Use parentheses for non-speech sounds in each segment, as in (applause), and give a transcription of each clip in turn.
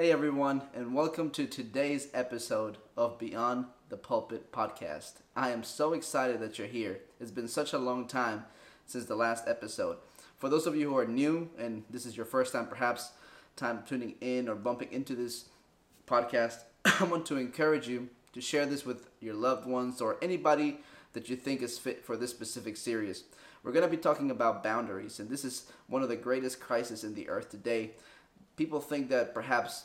Hey everyone, and welcome to today's episode of Beyond the Pulpit podcast. I am so excited that you're here. It's been such a long time since the last episode. For those of you who are new and this is your first time perhaps time tuning in or bumping into this podcast, (coughs) I want to encourage you to share this with your loved ones or anybody that you think is fit for this specific series. We're going to be talking about boundaries, and this is one of the greatest crises in the earth today. People think that perhaps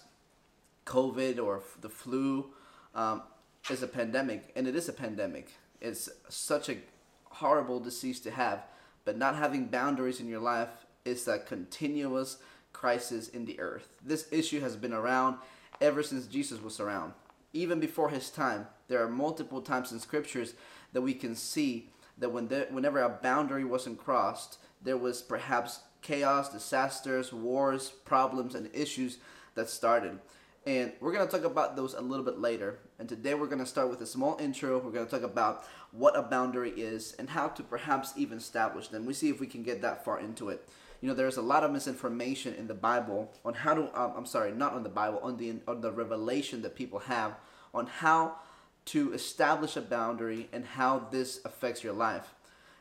COVID or the flu um, is a pandemic, and it is a pandemic. It's such a horrible disease to have, but not having boundaries in your life is a continuous crisis in the earth. This issue has been around ever since Jesus was around. Even before his time, there are multiple times in scriptures that we can see that when there, whenever a boundary wasn't crossed, there was perhaps chaos, disasters, wars, problems, and issues that started. And we're going to talk about those a little bit later. And today we're going to start with a small intro. We're going to talk about what a boundary is and how to perhaps even establish them. We see if we can get that far into it. You know, there's a lot of misinformation in the Bible on how to. Um, I'm sorry, not on the Bible, on the on the revelation that people have on how to establish a boundary and how this affects your life.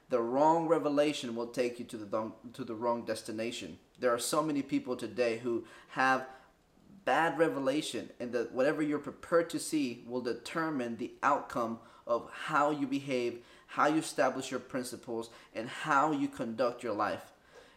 The wrong revelation will take you to the to the wrong destination. There are so many people today who have bad revelation, and that whatever you're prepared to see will determine the outcome of how you behave, how you establish your principles, and how you conduct your life.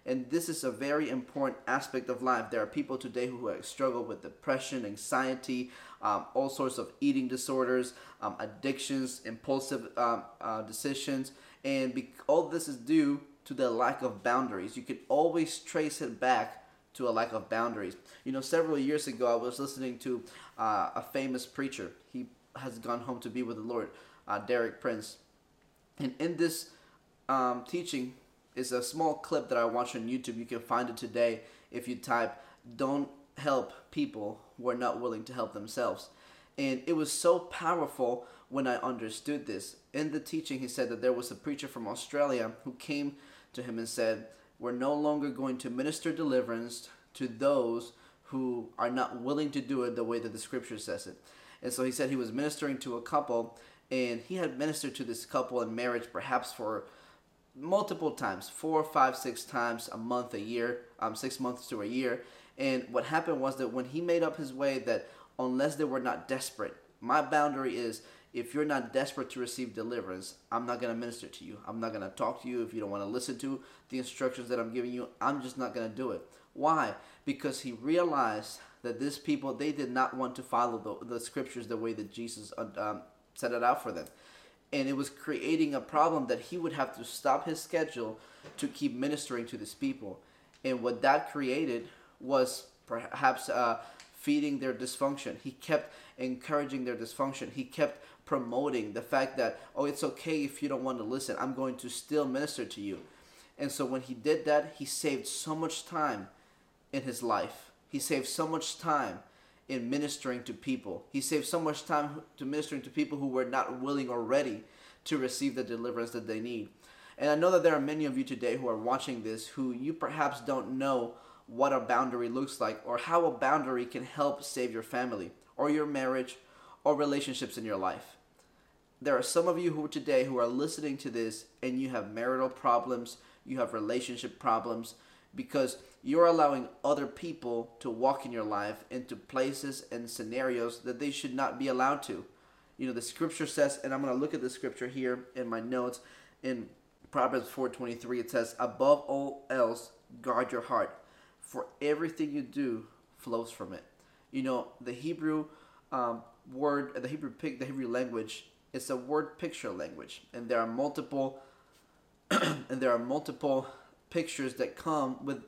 And this is a very important aspect of life. There are people today who struggle with depression, anxiety, um, all sorts of eating disorders, um, addictions, impulsive um, uh, decisions, and be- all this is due to the lack of boundaries. You can always trace it back to a lack of boundaries. You know, several years ago, I was listening to uh, a famous preacher. He has gone home to be with the Lord, uh, Derek Prince. And in this um, teaching is a small clip that I watched on YouTube. You can find it today if you type, Don't help people who are not willing to help themselves. And it was so powerful when I understood this. In the teaching, he said that there was a preacher from Australia who came to him and said, we're no longer going to minister deliverance to those who are not willing to do it the way that the scripture says it. And so he said he was ministering to a couple, and he had ministered to this couple in marriage perhaps for multiple times four, five, six times a month, a year, um, six months to a year. And what happened was that when he made up his way that unless they were not desperate, my boundary is if you're not desperate to receive deliverance, I'm not going to minister to you. I'm not going to talk to you if you don't want to listen to the instructions that I'm giving you. I'm just not going to do it. Why? Because he realized that these people, they did not want to follow the, the scriptures the way that Jesus um, set it out for them. And it was creating a problem that he would have to stop his schedule to keep ministering to these people. And what that created was perhaps uh, feeding their dysfunction. He kept encouraging their dysfunction. He kept promoting the fact that, oh, it's okay if you don't want to listen. I'm going to still minister to you. And so when he did that, he saved so much time in his life. He saved so much time in ministering to people. He saved so much time to ministering to people who were not willing or ready to receive the deliverance that they need. And I know that there are many of you today who are watching this who you perhaps don't know what a boundary looks like or how a boundary can help save your family or your marriage or relationships in your life there are some of you who today who are listening to this and you have marital problems, you have relationship problems because you're allowing other people to walk in your life into places and scenarios that they should not be allowed to. You know, the scripture says, and I'm going to look at the scripture here in my notes in Proverbs 4:23 it says, "Above all else, guard your heart, for everything you do flows from it." You know, the Hebrew um, word, the Hebrew the Hebrew language it's a word picture language, and there are multiple (clears throat) and there are multiple pictures that come with,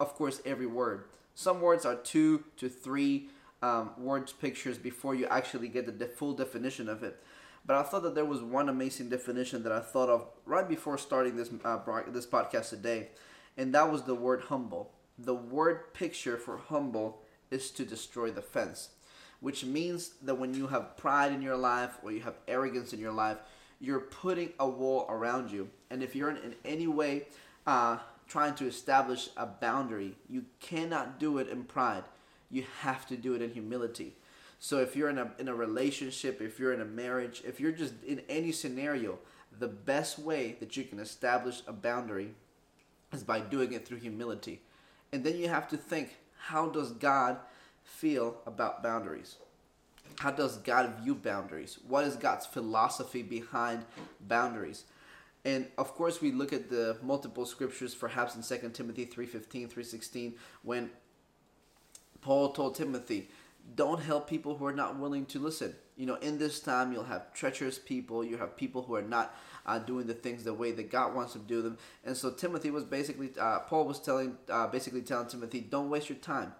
of course, every word. Some words are two to three um, words pictures before you actually get the full definition of it. But I thought that there was one amazing definition that I thought of right before starting this uh, this podcast today, and that was the word humble. The word picture for humble is to destroy the fence which means that when you have pride in your life or you have arrogance in your life, you're putting a wall around you. And if you're in, in any way uh, trying to establish a boundary, you cannot do it in pride. you have to do it in humility. So if you're in a in a relationship, if you're in a marriage, if you're just in any scenario, the best way that you can establish a boundary is by doing it through humility. And then you have to think, how does God feel about boundaries? How does God view boundaries? What is God's philosophy behind boundaries? And of course, we look at the multiple scriptures, perhaps in 2 Timothy 3.15, 3.16, when Paul told Timothy, don't help people who are not willing to listen. You know, in this time, you'll have treacherous people. You have people who are not uh, doing the things the way that God wants to do them. And so Timothy was basically, uh, Paul was telling, uh, basically telling Timothy, don't waste your time.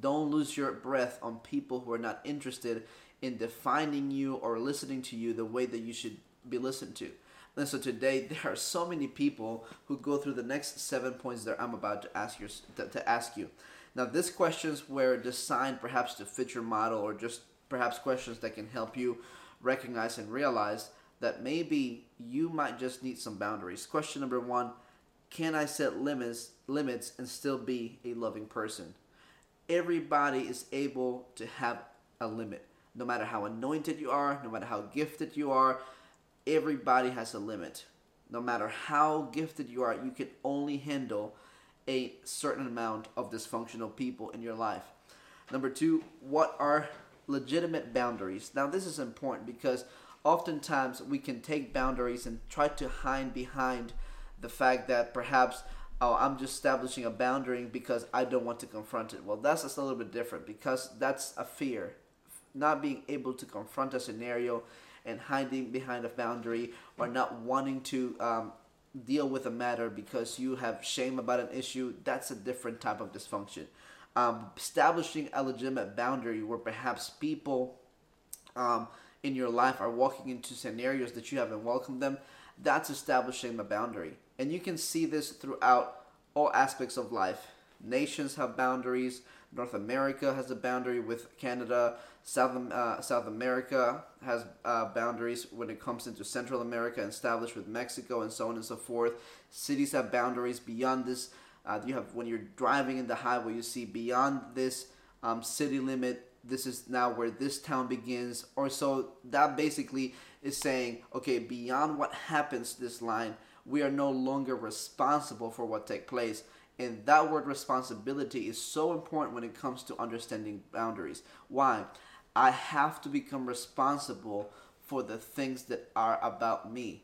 Don't lose your breath on people who are not interested in defining you or listening to you the way that you should be listened to. And so today (laughs) there are so many people who go through the next seven points that I'm about to ask you to, ask you. Now, these questions were designed perhaps to fit your model or just perhaps questions that can help you recognize and realize that maybe you might just need some boundaries. Question number one Can I set limits, limits and still be a loving person? Everybody is able to have a limit. No matter how anointed you are, no matter how gifted you are, everybody has a limit. No matter how gifted you are, you can only handle a certain amount of dysfunctional people in your life. Number two, what are legitimate boundaries? Now, this is important because oftentimes we can take boundaries and try to hide behind the fact that perhaps oh i'm just establishing a boundary because i don't want to confront it well that's just a little bit different because that's a fear not being able to confront a scenario and hiding behind a boundary or not wanting to um, deal with a matter because you have shame about an issue, that's a different type of dysfunction. Um, establishing a legitimate boundary where perhaps people um, in your life are walking into scenarios that you haven't welcomed them, that's establishing a boundary. And you can see this throughout all aspects of life. Nations have boundaries, North America has a boundary with Canada. South, uh, South America has uh, boundaries when it comes into Central America established with Mexico and so on and so forth. Cities have boundaries beyond this. Uh, you have when you're driving in the highway, you see beyond this um, city limit. This is now where this town begins, or so that basically is saying, okay, beyond what happens this line, we are no longer responsible for what take place. And that word responsibility is so important when it comes to understanding boundaries. Why? I have to become responsible for the things that are about me.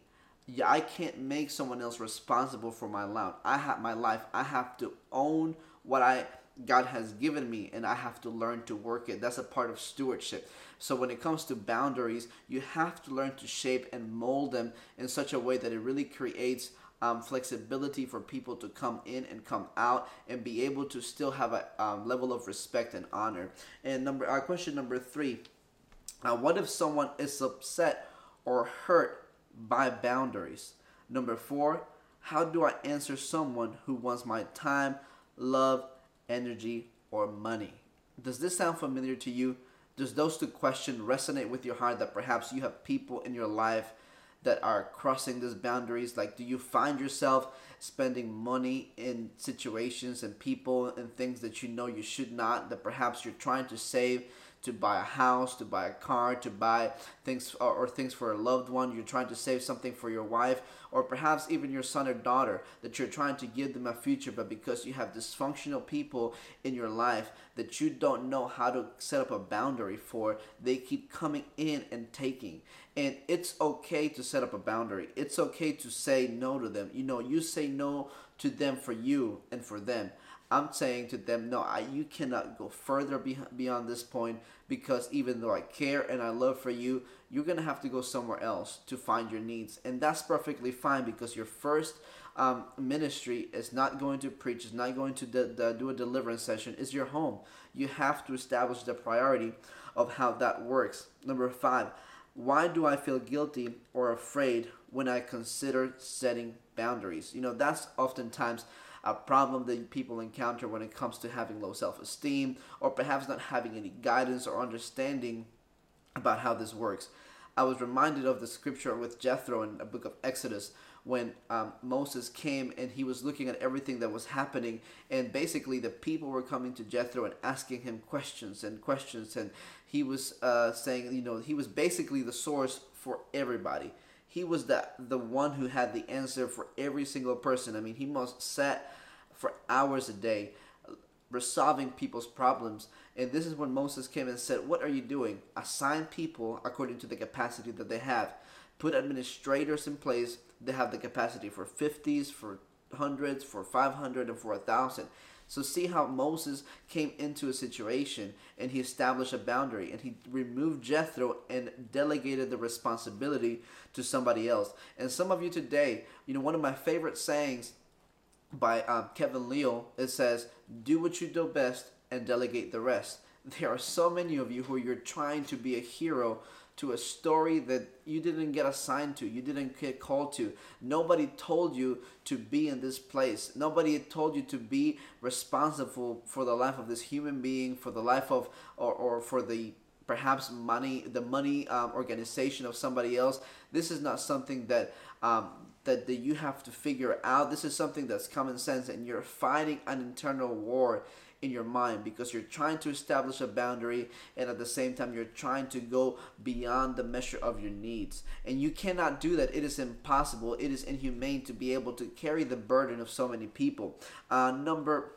I can't make someone else responsible for my life. I have my life. I have to own what I God has given me and I have to learn to work it. That's a part of stewardship. So when it comes to boundaries, you have to learn to shape and mold them in such a way that it really creates um, flexibility for people to come in and come out and be able to still have a um, level of respect and honor. And number, our uh, question number three: uh, What if someone is upset or hurt by boundaries? Number four: How do I answer someone who wants my time, love, energy, or money? Does this sound familiar to you? Does those two questions resonate with your heart that perhaps you have people in your life that are crossing these boundaries? Like, do you find yourself spending money in situations and people and things that you know you should not, that perhaps you're trying to save to buy a house, to buy a car, to buy things or, or, things for a loved one. You're trying to save something for your wife, or perhaps even your son or daughter that you're trying to give them a future, but because you have dysfunctional people in your life that you don't know how to set up a boundary for, they keep coming in and taking. And it's okay to set up a boundary. It's okay to say no to them. You know, you say no to them for you and for them. I'm saying to them, no, I, you cannot go further be, beyond this point because even though I care and I love for you, you're to have to go somewhere else to find your needs. And that's perfectly fine because your first um, ministry is not going to preach, is not going to de- de- do a deliverance session, is your home. You have to establish the priority of how that works. Number five, why do I feel guilty or afraid when I consider setting boundaries? You know, that's oftentimes a problem that people encounter when it comes to having low self esteem or perhaps not having any guidance or understanding about how this works. I was reminded of the scripture with Jethro in the book of Exodus when um, Moses came and he was looking at everything that was happening, and basically the people were coming to Jethro and asking him questions and questions, and he was uh, saying, you know, he was basically the source for everybody. He was the the one who had the answer for every single person. I mean, he must sat for hours a day resolving people's problems. And this is when Moses came and said, What are you doing? Assign people according to the capacity that they have. Put administrators in place that have the capacity for 50s, for hundreds, for 500, and for a thousand. So see how Moses came into a situation and he established a boundary and he removed Jethro and delegated the responsibility to somebody else. And some of you today, you know, one of my favorite sayings by um, Kevin Leal. It says, "Do what you do best and delegate the rest." There are so many of you who you're trying to be a hero to a story that you didn't get assigned to, you didn't get called to. Nobody told you to be in this place. Nobody told you to be responsible for the life of this human being, for the life of, or, or for the perhaps money, the money um, organization of somebody else. This is not something that um, that, that you have to figure out. This is something that's common sense, and you're fighting an internal war in your mind because you're trying to establish a boundary and at the same time you're trying to go beyond the measure of your needs and you cannot do that it is impossible it is inhumane to be able to carry the burden of so many people uh, number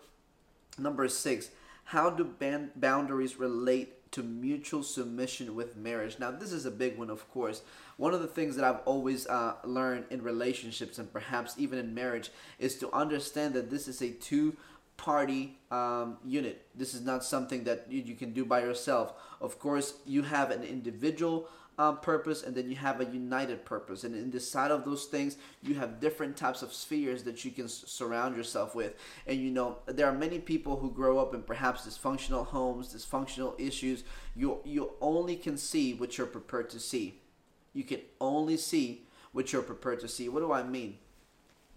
number six how do ban- boundaries relate to mutual submission with marriage. Now, this is a big one, of course. One of the things that I've always uh, learned in relationships and perhaps even in marriage is to understand that this is a two party um, unit. This is not something that you, you can do by yourself. Of course, you have an individual um, purpose and then you have a united purpose. And in the side of those things you have different types of spheres that you can s- surround yourself with. And you know there are many people who grow up in perhaps dysfunctional homes dysfunctional issues. You you only can see what you're prepared to see. You can only see what you're prepared to see. What do i mean?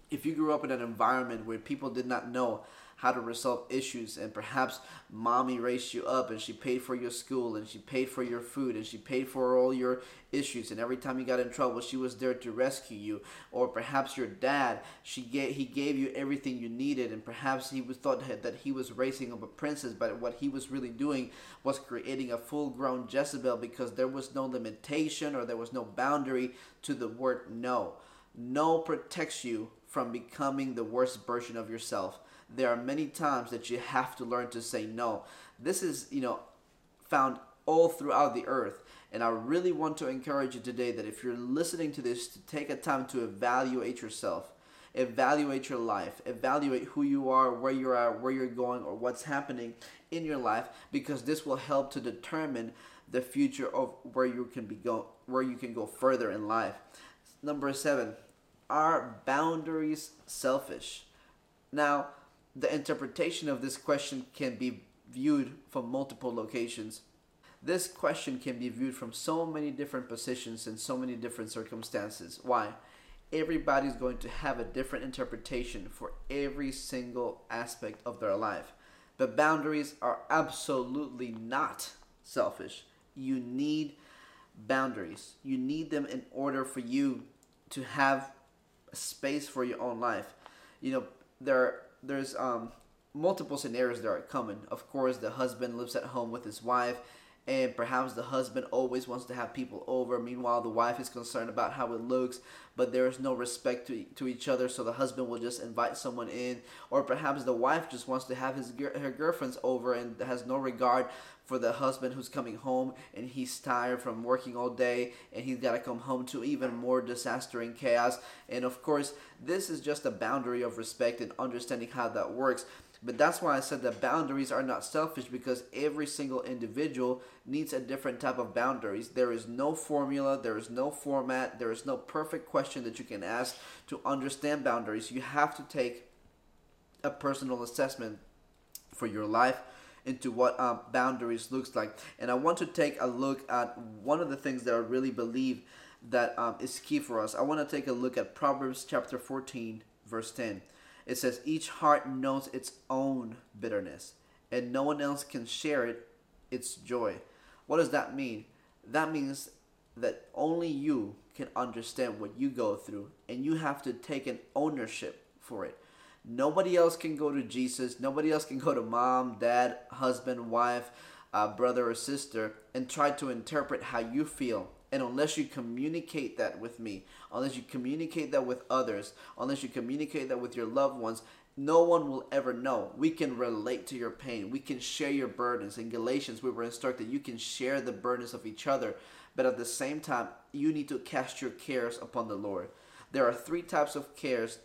If you grew up in an environment where people did not know how to resolve issues and perhaps mommy raised you up and she paid for your school and she paid for your food and she paid for all your issues. And every time you got in trouble she was there to rescue you. Or perhaps your dad she gave he gave you everything you needed and perhaps he was thought that he was raising up a princess but what he was really doing was creating a full grown Jezebel because there was no limitation or there was no boundary to the word no. No protects you from becoming the worst version of yourself there are many times that you have to learn to say no. This is, you know, found all throughout the earth. And I really want to encourage you today that if you're listening to this, to take a time to evaluate yourself, evaluate your life, evaluate who you are, where you're at, where you're going, or what's happening in your life, because this will help to determine the future of where you can be go, where you can go further in life. Number seven, are boundaries selfish? Now, the interpretation of this question can be viewed from multiple locations. This question can be viewed from so many different positions and so many different circumstances. Why? Everybody's going to have a different interpretation for every single aspect of their life. But boundaries are absolutely not selfish. You need boundaries. You need them in order for you to have space for your own life. You know, there there's um, multiple scenarios that are coming. Of course, the husband lives at home with his wife, and perhaps the husband always wants to have people over. Meanwhile, the wife is concerned about how it looks, but there is no respect to, to each other, so the husband will just invite someone in. Or perhaps the wife just wants to have his her girlfriends over and has no regard for the husband who's coming home and he's tired from working all day and he's got to come home to even more disaster and chaos. And of course, this is just a boundary of respect and understanding how that works. But that's why I said that boundaries are not selfish because every single individual needs a different type of boundaries. There is no formula, there is no format, there is no perfect question that you can ask to understand boundaries. You have to take a personal assessment for your life into what boundaries looks like. And I want to take a look at one of the things that I really believe that um, is key for us. I want to take a look at Proverbs chapter 14, verse 10. It says, Each heart knows its own bitterness, and no one else can share it, its joy. What does that mean? That means that only you can understand what you go through, and you have to take an ownership for it. Nobody else can go to Jesus. Nobody else can go to mom, dad, husband, wife, uh, brother, or sister and try to interpret how you feel. And unless you communicate that with me, unless you communicate that with others, unless you communicate that with your loved ones, no one will ever know. We can relate to your pain. We can share your burdens. In Galatians, we were instructed you can share the burdens of each other, but at the same time, you need to cast your cares upon the Lord. There are three types of cares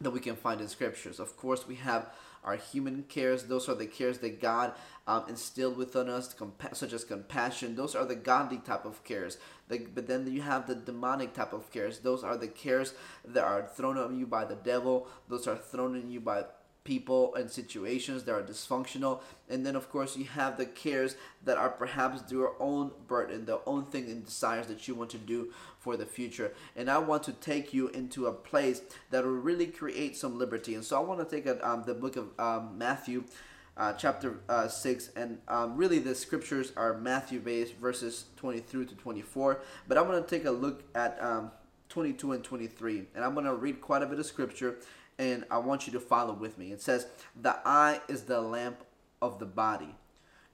that we can find in scriptures. Of course, we have our human cares. Those are the cares that God um, instilled within us, such as compassion. Those are the godly type of cares. The, but then you have the demonic type of cares. Those are the cares that are thrown on you by the devil. Those are thrown on you by people and situations that are dysfunctional. And then, of course, you have the cares that are perhaps your own burden, the own thing and desires that you want to do for the future. And I want to take you into a place that will really create some liberty. And so I want to take a, um, the book of um, Matthew. Uh, chapter uh, 6 and um, really the scriptures are matthew based verses 23 to 24 but i'm going to take a look at um, 22 and 23 and i'm going to read quite a bit of scripture and I want you to follow with me. It says, The eye is the lamp of the body.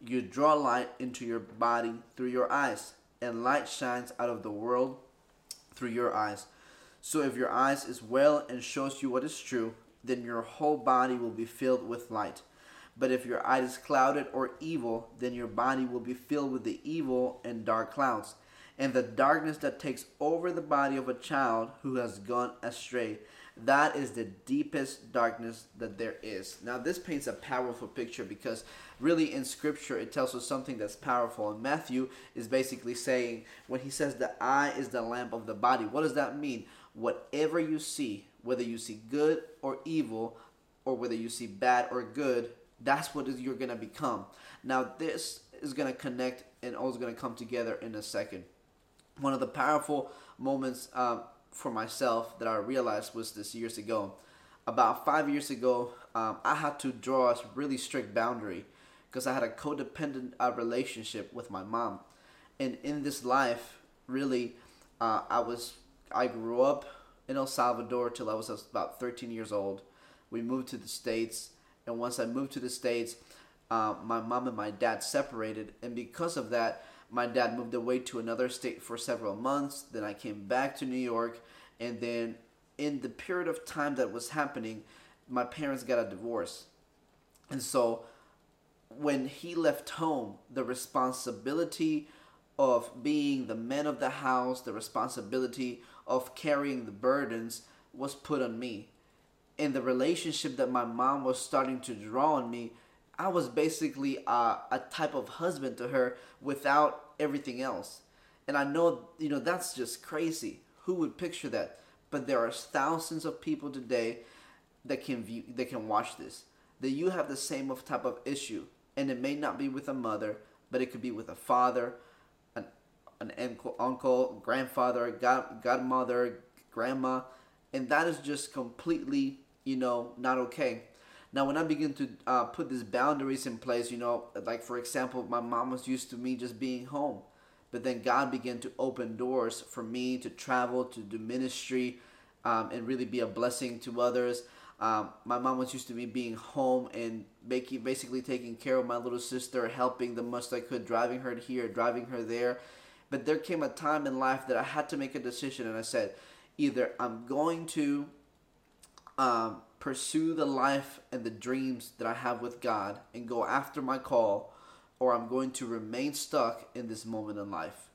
You draw light into your body through your eyes, and light shines out of the world through your eyes. So if your eyes is well and shows you what is true, then your whole body will be filled with light. But if your eye is clouded or evil, then your body will be filled with the evil and dark clouds. And the darkness that takes over the body of a child who has gone astray that is the deepest darkness that there is. Now, this paints a powerful picture because really in scripture it tells us something that's powerful. And Matthew is basically saying, when he says the eye is the lamp of the body, what does that mean? Whatever you see, whether you see good or evil, or whether you see bad or good, that's what you're going to become. Now, this is going to connect and all is going to come together in a second. One of the powerful moments. Um, for myself that I realized was this years ago. About five years ago, um, I had to draw a really strict boundary because I had a codependent uh, relationship with my mom, and in this life, really, uh, I was I grew up in El Salvador till I was about 13 years old. We moved to the states, and once I moved to the states, uh, my mom and my dad separated, and because of that, my dad moved away to another state for several months. Then I came back to New York. And then in the period of time that was happening, my parents got a divorce. And so when he left home, the responsibility of being the man of the house, the responsibility of carrying the burdens was put on me. And the relationship that my mom was starting to draw on me, I was basically a, a type of husband to her without everything else. And I know, you know, that's just crazy. Who would picture that? But there are thousands of people today that can view, that can watch this. That you have the same of type of issue, and it may not be with a mother, but it could be with a father, an an uncle, uncle grandfather, god, godmother, grandma, and that is just completely, you know, not okay. Now, when I begin to uh, put these boundaries in place, you know, like for example, my mom was used to me just being home, but then God began to open doors for me to travel, to do ministry, um, and really be a blessing to others. Um, my mom was used to me being home and making, basically taking care of my little sister, helping the most I could, driving her here, driving her there. But there came a time in life that I had to make a decision, and I said, either I'm going to um, pursue the life and the dreams that I have with God and go after my call, or I'm going to remain stuck in this moment in life.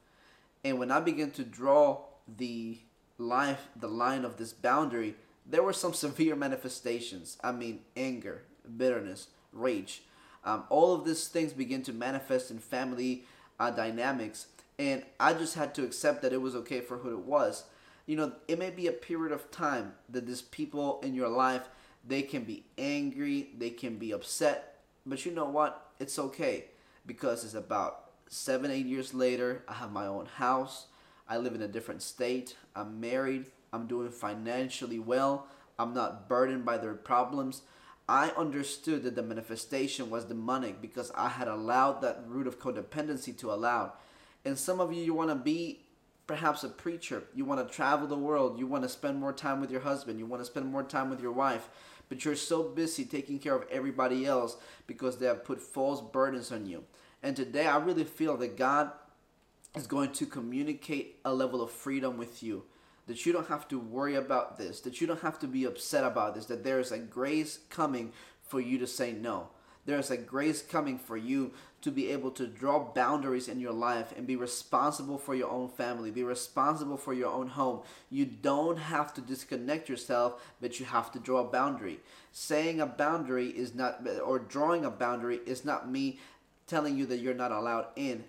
And when I began to draw the life, the line of this boundary, there were some (laughs) severe manifestations. I mean, anger, bitterness, rage. Um, all of these things begin to manifest in family uh, dynamics. And I just had to accept that it was okay for who it was you know, it may be a period of time that these people in your life, they can be angry, they can be upset, but you know what? It's okay because it's about seven, eight years later. I have my own house. I live in a different state. I'm married. I'm doing financially well. I'm not burdened by their problems. I understood that the manifestation was demonic because I had allowed that root of codependency to allow. And some of you, you want to be perhaps a preacher. You want to travel the world. You want to spend more time with your husband. You want to spend more time with your wife. But you're so busy taking care of everybody else because they have put false burdens on you. And today I really feel that God is going to communicate a level of freedom with you. That you don't have to worry about this, that you don't have to be upset about this, that there is a grace coming for you to say no. There is a grace coming for you to be able to draw boundaries in your life and be responsible for your own family, be responsible for your own home. You don't have to disconnect yourself, but you have to draw a boundary. Saying a boundary is not, or drawing a boundary is not me telling you that you're not allowed in.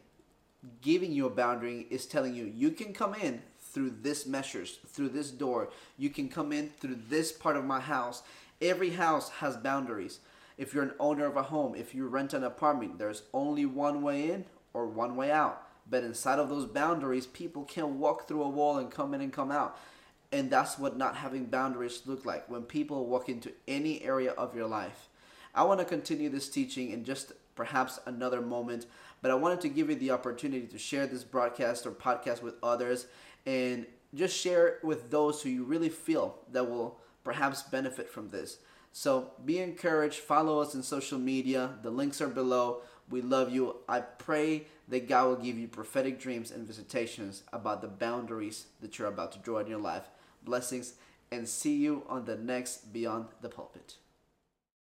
Giving you a boundary is telling you you can come in through this measures, through this door. You can come in through this part of my house. Every house has boundaries. If you're an owner of a home, if you rent an apartment, there's only one way in or one way out. But inside of those boundaries, people can walk through a wall and come in and come out. And that's what not having boundaries look like when people walk into any area of your life. I want to continue this teaching in just perhaps another moment, but I wanted to give you the opportunity to share this broadcast or podcast with others and just share it with those who you really feel that will perhaps benefit from this. So be encouraged. Follow us in social media. The links are below. We love you. I pray that God will give you prophetic dreams and visitations about the boundaries that you're about to draw in your life. Blessings and see you on the next Beyond the Pulpit.